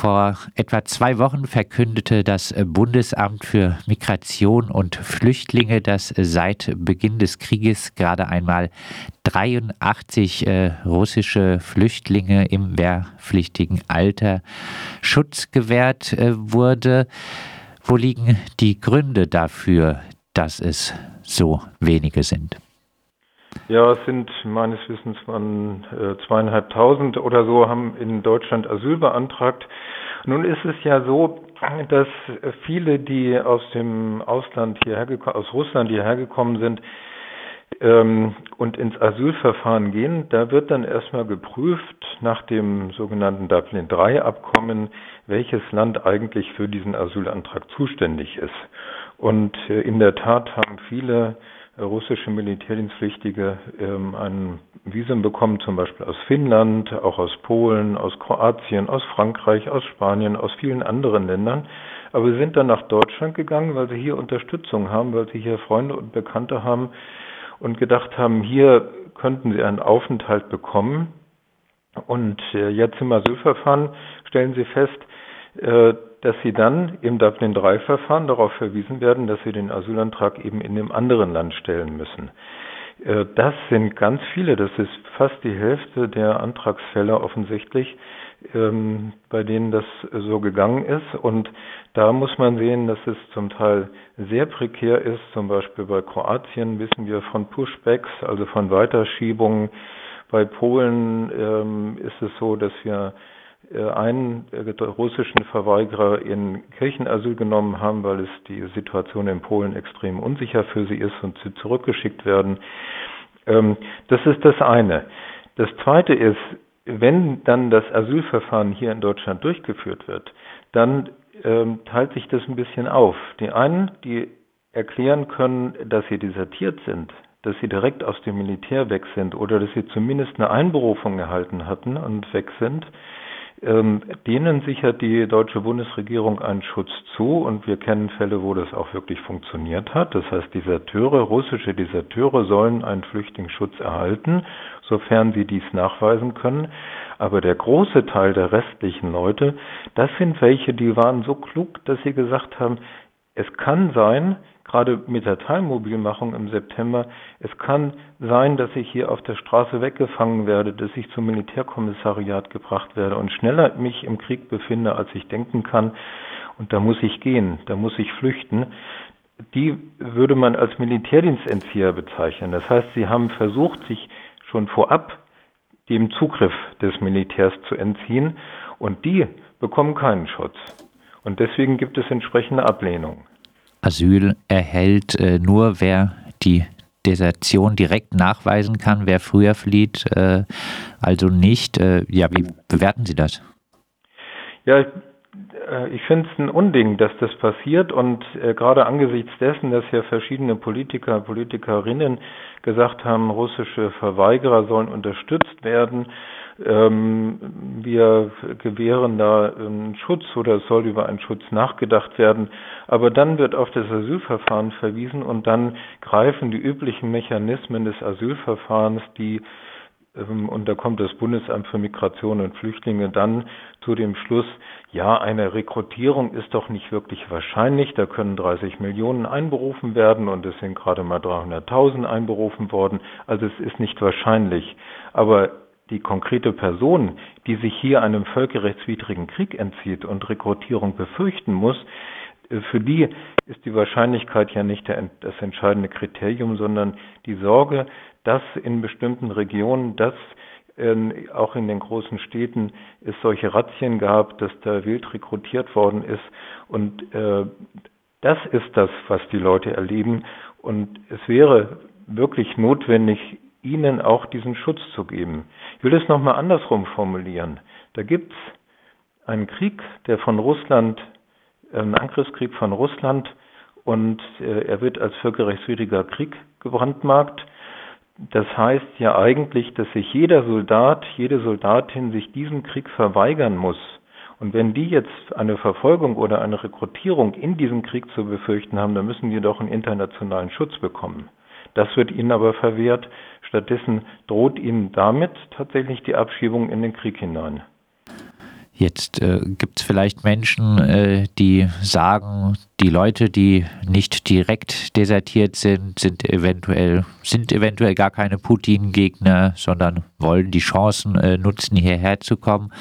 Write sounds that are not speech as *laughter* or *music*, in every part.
Vor etwa zwei Wochen verkündete das Bundesamt für Migration und Flüchtlinge, dass seit Beginn des Krieges gerade einmal 83 äh, russische Flüchtlinge im wehrpflichtigen Alter Schutz gewährt äh, wurde. Wo liegen die Gründe dafür, dass es so wenige sind? Ja, es sind meines Wissens von äh, zweieinhalbtausend oder so haben in Deutschland Asyl beantragt. Nun ist es ja so, dass viele, die aus dem Ausland hierher aus Russland hierher gekommen sind ähm, und ins Asylverfahren gehen, da wird dann erstmal geprüft nach dem sogenannten Dublin III Abkommen, welches Land eigentlich für diesen Asylantrag zuständig ist. Und äh, in der Tat haben viele russische Militärdienstpflichtige ähm, ein Visum bekommen, zum Beispiel aus Finnland, auch aus Polen, aus Kroatien, aus Frankreich, aus Spanien, aus vielen anderen Ländern. Aber sie sind dann nach Deutschland gegangen, weil sie hier Unterstützung haben, weil sie hier Freunde und Bekannte haben und gedacht haben, hier könnten sie einen Aufenthalt bekommen. Und äh, jetzt im Asylverfahren stellen sie fest, äh, dass sie dann im Dublin III-Verfahren darauf verwiesen werden, dass sie den Asylantrag eben in dem anderen Land stellen müssen. Äh, das sind ganz viele, das ist fast die Hälfte der Antragsfälle offensichtlich, ähm, bei denen das so gegangen ist. Und da muss man sehen, dass es zum Teil sehr prekär ist. Zum Beispiel bei Kroatien wissen wir von Pushbacks, also von Weiterschiebungen. Bei Polen ähm, ist es so, dass wir einen äh, russischen Verweigerer in Kirchenasyl genommen haben, weil es die Situation in Polen extrem unsicher für sie ist und sie zurückgeschickt werden. Ähm, das ist das eine. Das zweite ist, wenn dann das Asylverfahren hier in Deutschland durchgeführt wird, dann ähm, teilt sich das ein bisschen auf. Die einen, die erklären können, dass sie desertiert sind, dass sie direkt aus dem Militär weg sind oder dass sie zumindest eine Einberufung erhalten hatten und weg sind, ähm, denen sichert die deutsche Bundesregierung einen Schutz zu und wir kennen Fälle, wo das auch wirklich funktioniert hat. Das heißt, Deserteure, russische Deserteure sollen einen Flüchtlingsschutz erhalten, sofern sie dies nachweisen können. Aber der große Teil der restlichen Leute, das sind welche, die waren so klug, dass sie gesagt haben, es kann sein, gerade mit der Teilmobilmachung im September, es kann sein, dass ich hier auf der Straße weggefangen werde, dass ich zum Militärkommissariat gebracht werde und schneller mich im Krieg befinde, als ich denken kann. Und da muss ich gehen, da muss ich flüchten. Die würde man als Militärdienstentzieher bezeichnen. Das heißt, sie haben versucht, sich schon vorab dem Zugriff des Militärs zu entziehen und die bekommen keinen Schutz. Und deswegen gibt es entsprechende Ablehnung. Asyl erhält äh, nur, wer die Desertion direkt nachweisen kann, wer früher flieht, äh, also nicht. Äh, ja, wie bewerten Sie das? Ja, äh, ich finde es ein Unding, dass das passiert und äh, gerade angesichts dessen, dass ja verschiedene Politiker, Politikerinnen gesagt haben, russische Verweigerer sollen unterstützt werden, wir gewähren da einen Schutz oder es soll über einen Schutz nachgedacht werden. Aber dann wird auf das Asylverfahren verwiesen und dann greifen die üblichen Mechanismen des Asylverfahrens, die ähm, und da kommt das Bundesamt für Migration und Flüchtlinge dann zu dem Schluss, ja, eine Rekrutierung ist doch nicht wirklich wahrscheinlich. Da können 30 Millionen einberufen werden und es sind gerade mal 300.000 einberufen worden. Also es ist nicht wahrscheinlich. Aber die konkrete Person, die sich hier einem völkerrechtswidrigen Krieg entzieht und Rekrutierung befürchten muss, äh, für die ist die Wahrscheinlichkeit ja nicht das entscheidende Kriterium, sondern die Sorge, dass in bestimmten Regionen, dass ähm, auch in den großen Städten es solche Razzien gab, dass da wild rekrutiert worden ist. Und äh, das ist das, was die Leute erleben. Und es wäre wirklich notwendig, ihnen auch diesen Schutz zu geben. Ich will es nochmal andersrum formulieren. Da gibt es einen Krieg, der von Russland, einen Angriffskrieg von Russland und äh, er wird als völkerrechtswidriger Krieg gebrandmarkt. Das heißt ja eigentlich, dass sich jeder Soldat, jede Soldatin sich diesem Krieg verweigern muss. Und wenn die jetzt eine Verfolgung oder eine Rekrutierung in diesem Krieg zu befürchten haben, dann müssen die doch einen internationalen Schutz bekommen. Das wird ihnen aber verwehrt. Stattdessen droht ihnen damit tatsächlich die Abschiebung in den Krieg hinein. Jetzt äh, gibt es vielleicht Menschen, äh, die sagen, die Leute, die nicht direkt desertiert sind, sind eventuell, sind eventuell gar keine Putin-Gegner, sondern wollen die Chancen äh, nutzen, hierher zu kommen.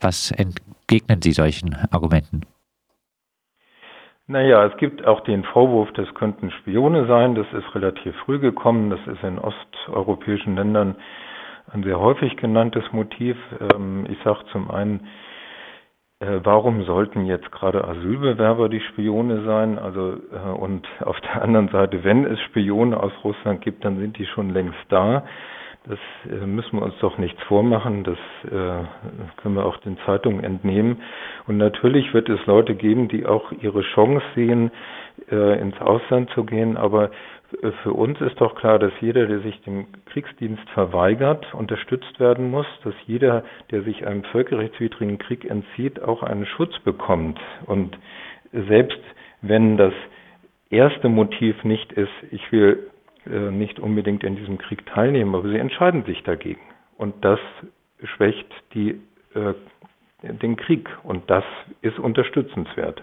Was entgegnen Sie solchen Argumenten? Naja, es gibt auch den Vorwurf, das könnten Spione sein. Das ist relativ früh gekommen. Das ist in osteuropäischen Ländern ein sehr häufig genanntes Motiv. Ähm, ich sage zum einen, äh, warum sollten jetzt gerade Asylbewerber die Spione sein? Also äh, und auf der anderen Seite, wenn es Spione aus Russland gibt, dann sind die schon längst da. Das äh, müssen wir uns doch nichts vormachen. Das äh, können wir auch den Zeitungen entnehmen. Und natürlich wird es Leute geben, die auch ihre Chance sehen, äh, ins Ausland zu gehen. Aber für uns ist doch klar, dass jeder, der sich dem Kriegsdienst verweigert, unterstützt werden muss, dass jeder, der sich einem völkerrechtswidrigen Krieg entzieht, auch einen Schutz bekommt. Und selbst wenn das erste Motiv nicht ist, ich will nicht unbedingt in diesem Krieg teilnehmen, aber sie entscheiden sich dagegen. Und das schwächt die, äh, den Krieg und das ist unterstützenswert.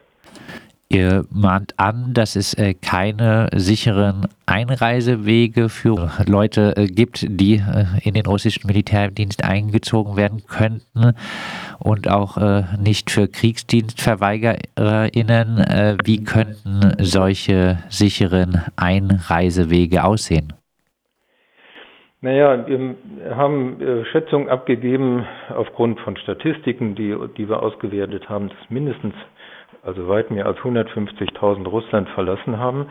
Ihr mahnt an, dass es äh, keine sicheren Einreisewege für Leute äh, gibt, die äh, in den russischen Militärdienst eingezogen werden könnten und auch nicht für KriegsdienstverweigerInnen. Wie könnten solche sicheren Einreisewege aussehen? Naja, wir haben Schätzungen abgegeben aufgrund von Statistiken, die, die wir ausgewertet haben, dass mindestens also weit mehr als 150.000 Russland verlassen haben.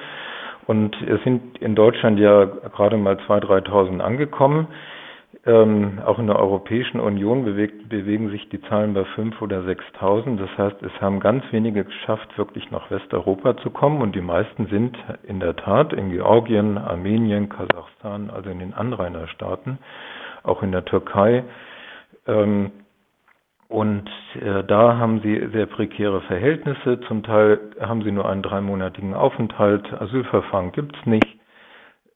Und es sind in Deutschland ja gerade mal 2.000, 3.000 angekommen. Ähm, auch in der Europäischen Union bewegt, bewegen sich die Zahlen bei 5.000 oder 6.000. Das heißt, es haben ganz wenige geschafft, wirklich nach Westeuropa zu kommen. Und die meisten sind in der Tat in Georgien, Armenien, Kasachstan, also in den Anrainerstaaten, auch in der Türkei. Ähm, und äh, da haben sie sehr prekäre Verhältnisse. Zum Teil haben sie nur einen dreimonatigen Aufenthalt. Asylverfahren gibt's nicht.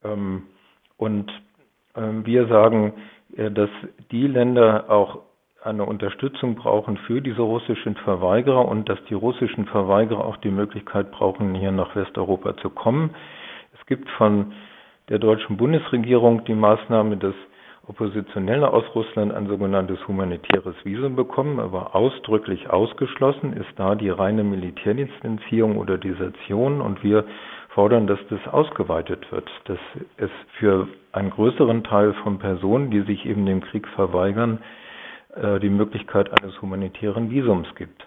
Ähm, und ähm, wir sagen, äh, dass die Länder auch eine Unterstützung brauchen für diese russischen Verweigerer und dass die russischen Verweigerer auch die Möglichkeit brauchen, hier nach Westeuropa zu kommen. Es gibt von der deutschen Bundesregierung die Maßnahme, dass Oppositionelle aus Russland ein sogenanntes humanitäres Visum bekommen, aber ausdrücklich ausgeschlossen ist da die reine Militärdienstentziehung oder Desertion und wir fordern, dass das ausgeweitet wird, dass es für einen größeren Teil von Personen, die sich eben dem Krieg verweigern, äh, die Möglichkeit eines humanitären Visums gibt.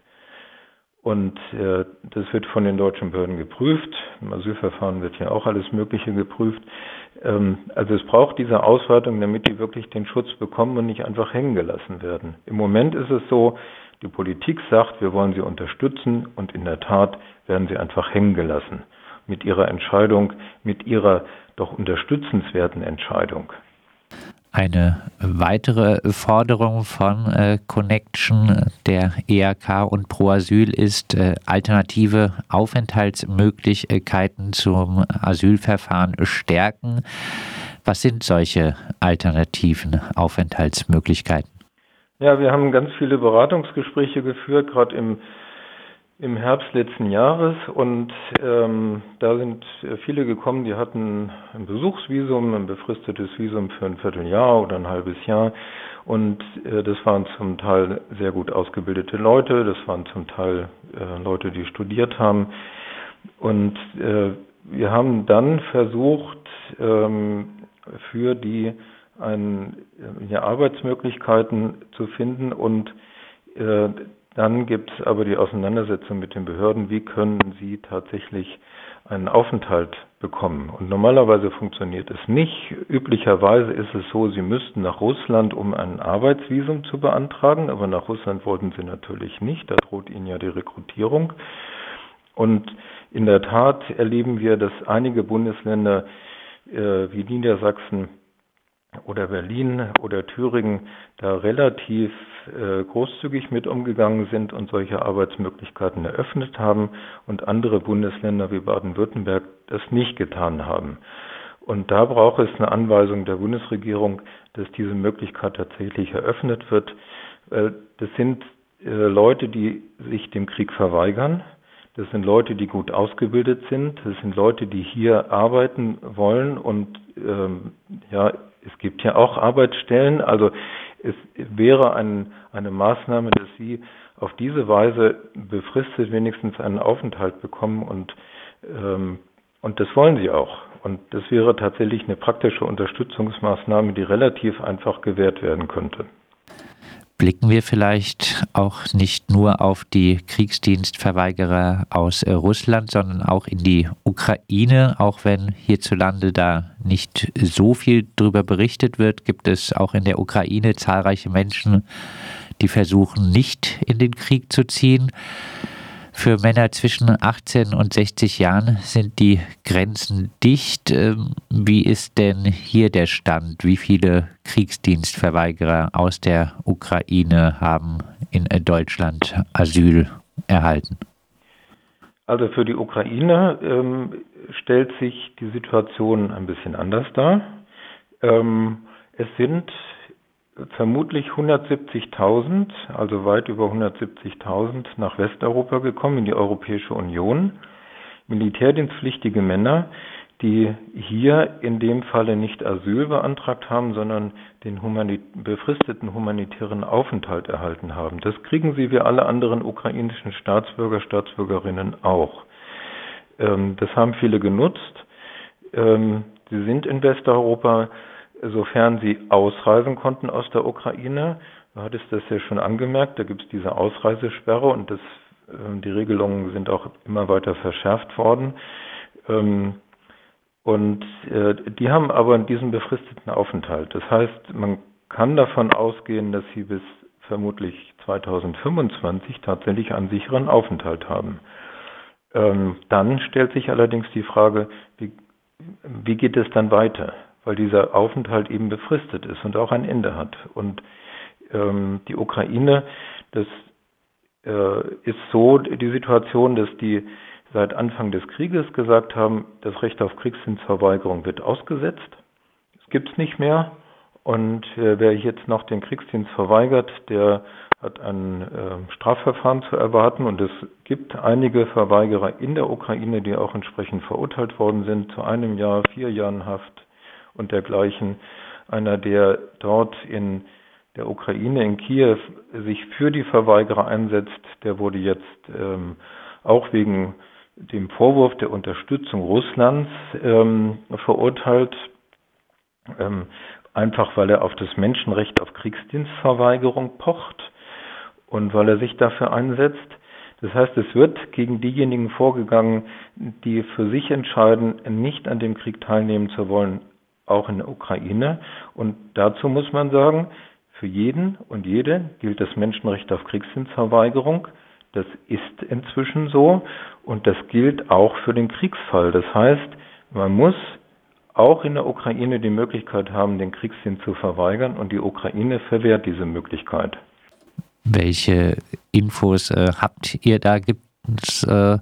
Und äh, das wird von den deutschen Behörden geprüft. Im Asylverfahren wird ja auch alles Mögliche geprüft. Ähm, also es braucht diese Ausweitung, damit die wirklich den Schutz bekommen und nicht einfach hängen gelassen werden. Im Moment ist es so, die Politik sagt, wir wollen sie unterstützen und in der Tat werden sie einfach hängen gelassen mit ihrer Entscheidung, mit ihrer doch unterstützenswerten Entscheidung. Eine weitere Forderung von äh, Connection der ERK und Pro Asyl ist äh, alternative Aufenthaltsmöglichkeiten zum Asylverfahren stärken. Was sind solche alternativen Aufenthaltsmöglichkeiten? Ja, wir haben ganz viele Beratungsgespräche geführt, gerade im im Herbst letzten Jahres und ähm, da sind viele gekommen, die hatten ein Besuchsvisum, ein befristetes Visum für ein Vierteljahr oder ein halbes Jahr und äh, das waren zum Teil sehr gut ausgebildete Leute, das waren zum Teil äh, Leute, die studiert haben und äh, wir haben dann versucht, ähm, für die ein, ja, Arbeitsmöglichkeiten zu finden und äh, dann gibt es aber die Auseinandersetzung mit den Behörden, wie können sie tatsächlich einen Aufenthalt bekommen. Und normalerweise funktioniert es nicht. Üblicherweise ist es so, sie müssten nach Russland, um ein Arbeitsvisum zu beantragen, aber nach Russland wollten sie natürlich nicht. Da droht ihnen ja die Rekrutierung. Und in der Tat erleben wir, dass einige Bundesländer äh, wie Niedersachsen oder Berlin oder Thüringen da relativ äh, großzügig mit umgegangen sind und solche Arbeitsmöglichkeiten eröffnet haben und andere Bundesländer wie Baden-Württemberg das nicht getan haben. Und da braucht es eine Anweisung der Bundesregierung, dass diese Möglichkeit tatsächlich eröffnet wird. Weil das sind äh, Leute, die sich dem Krieg verweigern. Das sind Leute, die gut ausgebildet sind. Das sind Leute, die hier arbeiten wollen. Und ähm, ja, es gibt ja auch Arbeitsstellen. Also es wäre ein, eine Maßnahme, dass sie auf diese Weise befristet wenigstens einen Aufenthalt bekommen und ähm, und das wollen sie auch. Und das wäre tatsächlich eine praktische Unterstützungsmaßnahme, die relativ einfach gewährt werden könnte. Blicken wir vielleicht auch nicht nur auf die Kriegsdienstverweigerer aus Russland, sondern auch in die Ukraine. Auch wenn hierzulande da nicht so viel darüber berichtet wird, gibt es auch in der Ukraine zahlreiche Menschen, die versuchen, nicht in den Krieg zu ziehen. Für Männer zwischen 18 und 60 Jahren sind die Grenzen dicht. Ähm, wie ist denn hier der Stand? Wie viele Kriegsdienstverweigerer aus der Ukraine haben in Deutschland Asyl erhalten? Also für die Ukraine ähm, stellt sich die Situation ein bisschen anders dar. Ähm, es sind vermutlich 170.000, also weit über 170.000 nach Westeuropa gekommen, in die Europäische Union. Militärdienstpflichtige Männer, die hier in dem Falle nicht Asyl beantragt haben, sondern den humanit befristeten humanitären Aufenthalt erhalten haben. Das kriegen sie wie alle anderen ukrainischen Staatsbürger, Staatsbürgerinnen auch. Ähm, das haben viele genutzt. Ähm, sie sind in Westeuropa sofern sie ausreisen konnten aus der Ukraine. Du hattest das ja schon angemerkt, da gibt es diese Ausreisesperre und das, äh, die Regelungen sind auch immer weiter verschärft worden. Ähm, und äh, die haben aber diesen befristeten Aufenthalt. Das heißt, man kann davon ausgehen, dass sie bis vermutlich 2025 tatsächlich einen sicheren Aufenthalt haben. Ähm, dann stellt sich allerdings die Frage, wie, wie geht es dann weiter? Weil dieser Aufenthalt eben befristet ist und auch ein Ende hat. Und ähm, die Ukraine, das äh, ist so die Situation, dass die seit Anfang des Krieges gesagt haben, das Recht auf Kriegsdienstverweigerung wird ausgesetzt. Es gibt es nicht mehr. Und äh, wer jetzt noch den Kriegsdienst verweigert, der hat ein äh, Strafverfahren zu erwarten. Und es gibt einige Verweigerer in der Ukraine, die auch entsprechend verurteilt worden sind zu einem Jahr, vier Jahren Haft, und dergleichen. Einer, der dort in der Ukraine, in Kiew, sich für die Verweigerer einsetzt, der wurde jetzt ähm, auch wegen dem Vorwurf der Unterstützung Russlands ähm, verurteilt, ähm, einfach weil er auf das Menschenrecht auf Kriegsdienstverweigerung pocht und weil er sich dafür einsetzt. Das heißt, es wird gegen diejenigen vorgegangen, die für sich entscheiden, nicht an dem Krieg teilnehmen zu wollen, auch in der Ukraine. Und dazu muss man sagen, für jeden und jede gilt das Menschenrecht auf Kriegsdienstverweigerung. Das ist inzwischen so und das gilt auch für den Kriegsfall. Das heißt, man muss auch in der Ukraine die Möglichkeit haben, den Kriegsdienst zu verweigern und die Ukraine verwehrt diese Möglichkeit. Welche Infos äh, habt ihr da? Gibt es äh,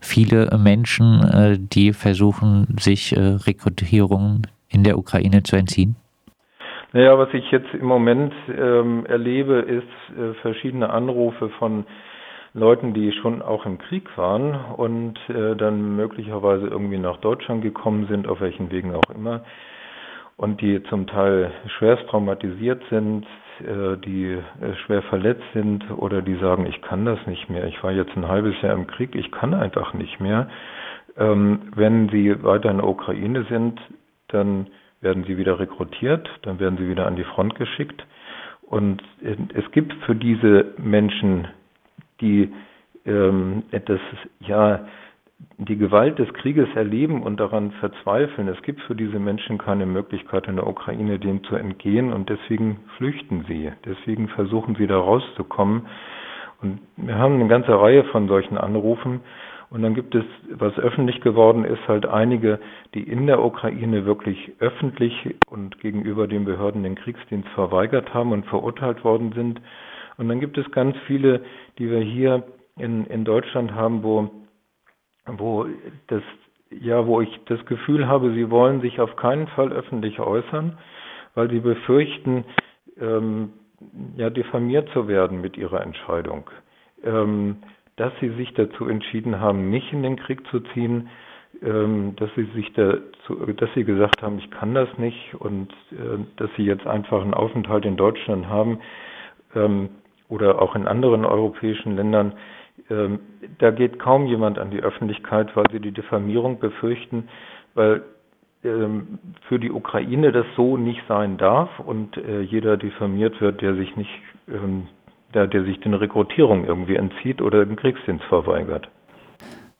viele Menschen, äh, die versuchen, sich äh, Rekrutierungen in der Ukraine zu entziehen? Naja, was ich jetzt im Moment ähm, erlebe, ist äh, verschiedene Anrufe von Leuten, die schon auch im Krieg waren und äh, dann möglicherweise irgendwie nach Deutschland gekommen sind, auf welchen Wegen auch immer, und die zum Teil schwerst traumatisiert sind, äh, die äh, schwer verletzt sind oder die sagen, ich kann das nicht mehr, ich war jetzt ein halbes Jahr im Krieg, ich kann einfach nicht mehr. Ähm, wenn sie weiter in der Ukraine sind, dann werden sie wieder rekrutiert, dann werden sie wieder an die Front geschickt. Und es gibt für diese Menschen, die ähm, das, ja, die Gewalt des Krieges erleben und daran verzweifeln, es gibt für diese Menschen keine Möglichkeit in der Ukraine, dem zu entgehen und deswegen flüchten sie. Deswegen versuchen sie da rauszukommen. Und wir haben eine ganze Reihe von solchen Anrufen und dann gibt es, was öffentlich geworden ist, halt einige, die in der Ukraine wirklich öffentlich und gegenüber den Behörden den Kriegsdienst verweigert haben und verurteilt worden sind. Und dann gibt es ganz viele, die wir hier in, in Deutschland haben, wo, wo das, ja, wo ich das Gefühl habe, sie wollen sich auf keinen Fall öffentlich äußern, weil sie befürchten, ähm, ja, diffamiert zu werden mit ihrer Entscheidung. Ähm, dass sie sich dazu entschieden haben, nicht in den Krieg zu ziehen, ähm, dass sie sich dazu, dass sie gesagt haben, ich kann das nicht und äh, dass sie jetzt einfach einen Aufenthalt in Deutschland haben ähm, oder auch in anderen europäischen Ländern. Ähm, da geht kaum jemand an die Öffentlichkeit, weil sie die Diffamierung befürchten, weil für die Ukraine das so nicht sein darf und äh, jeder diffamiert wird, der sich nicht, der, der sich den Rekrutierungen irgendwie entzieht oder den Kriegsdienst verweigert.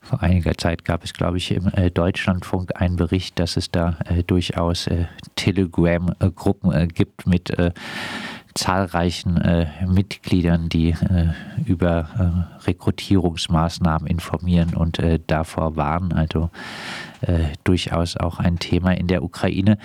Vor einiger Zeit gab es, glaube ich, im äh, Deutschlandfunk einen Bericht, dass es da äh, durchaus äh, Telegram-Gruppen äh, gibt mit äh, zahlreichen äh, Mitgliedern, die über Rekrutierungsmaßnahmen informieren und davor warnen. Also durchaus auch ein Thema in der Ukraine.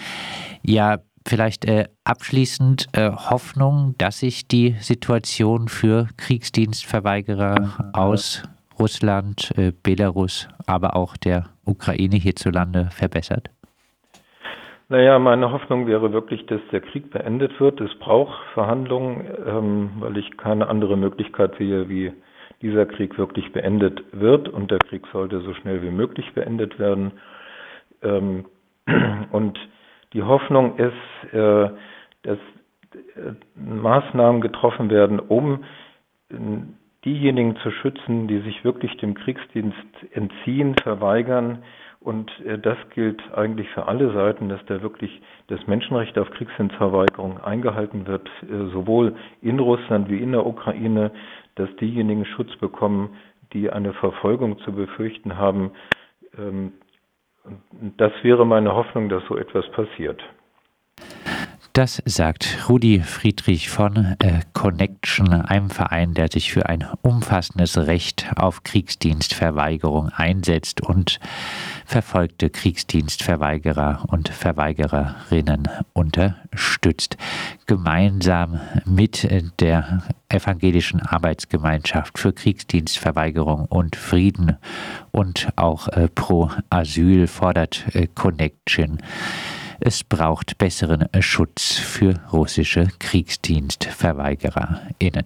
Ja, vielleicht äh, abschließend äh, Hoffnung, dass sich die Situation für Kriegsdienstverweigerer aus Russland, äh, Belarus, aber auch der Ukraine hierzulande verbessert? Naja, meine Hoffnung wäre wirklich, dass der Krieg beendet wird. Es braucht Verhandlungen, ähm, weil ich keine andere Möglichkeit sehe, wie dieser Krieg wirklich beendet wird. Und der Krieg sollte so schnell wie möglich beendet werden. Ähm, *clears throat* und die Hoffnung ist, äh, dass äh, Maßnahmen getroffen werden, um diejenigen zu schützen, die sich wirklich dem Kriegsdienst entziehen, verweigern. Und äh, das gilt eigentlich für alle Seiten, dass da wirklich das Menschenrecht auf Kriegsdienstverweigerung eingehalten wird, äh, sowohl in Russland wie in der Ukraine, dass diejenigen Schutz bekommen, die eine Verfolgung zu befürchten haben. Ähm, das wäre meine Hoffnung, dass so etwas passiert. Das sagt Rudi Friedrich von äh, Connection, einem Verein, der sich für ein umfassendes Recht auf Kriegsdienstverweigerung einsetzt und verfolgte Kriegsdienstverweigerer und Verweigererinnen unterstützt. Gemeinsam mit der Evangelischen Arbeitsgemeinschaft für Kriegsdienstverweigerung und Frieden und auch äh, Pro Asyl fordert äh, Connection es braucht besseren Schutz für russische KriegsdienstverweigererInnen.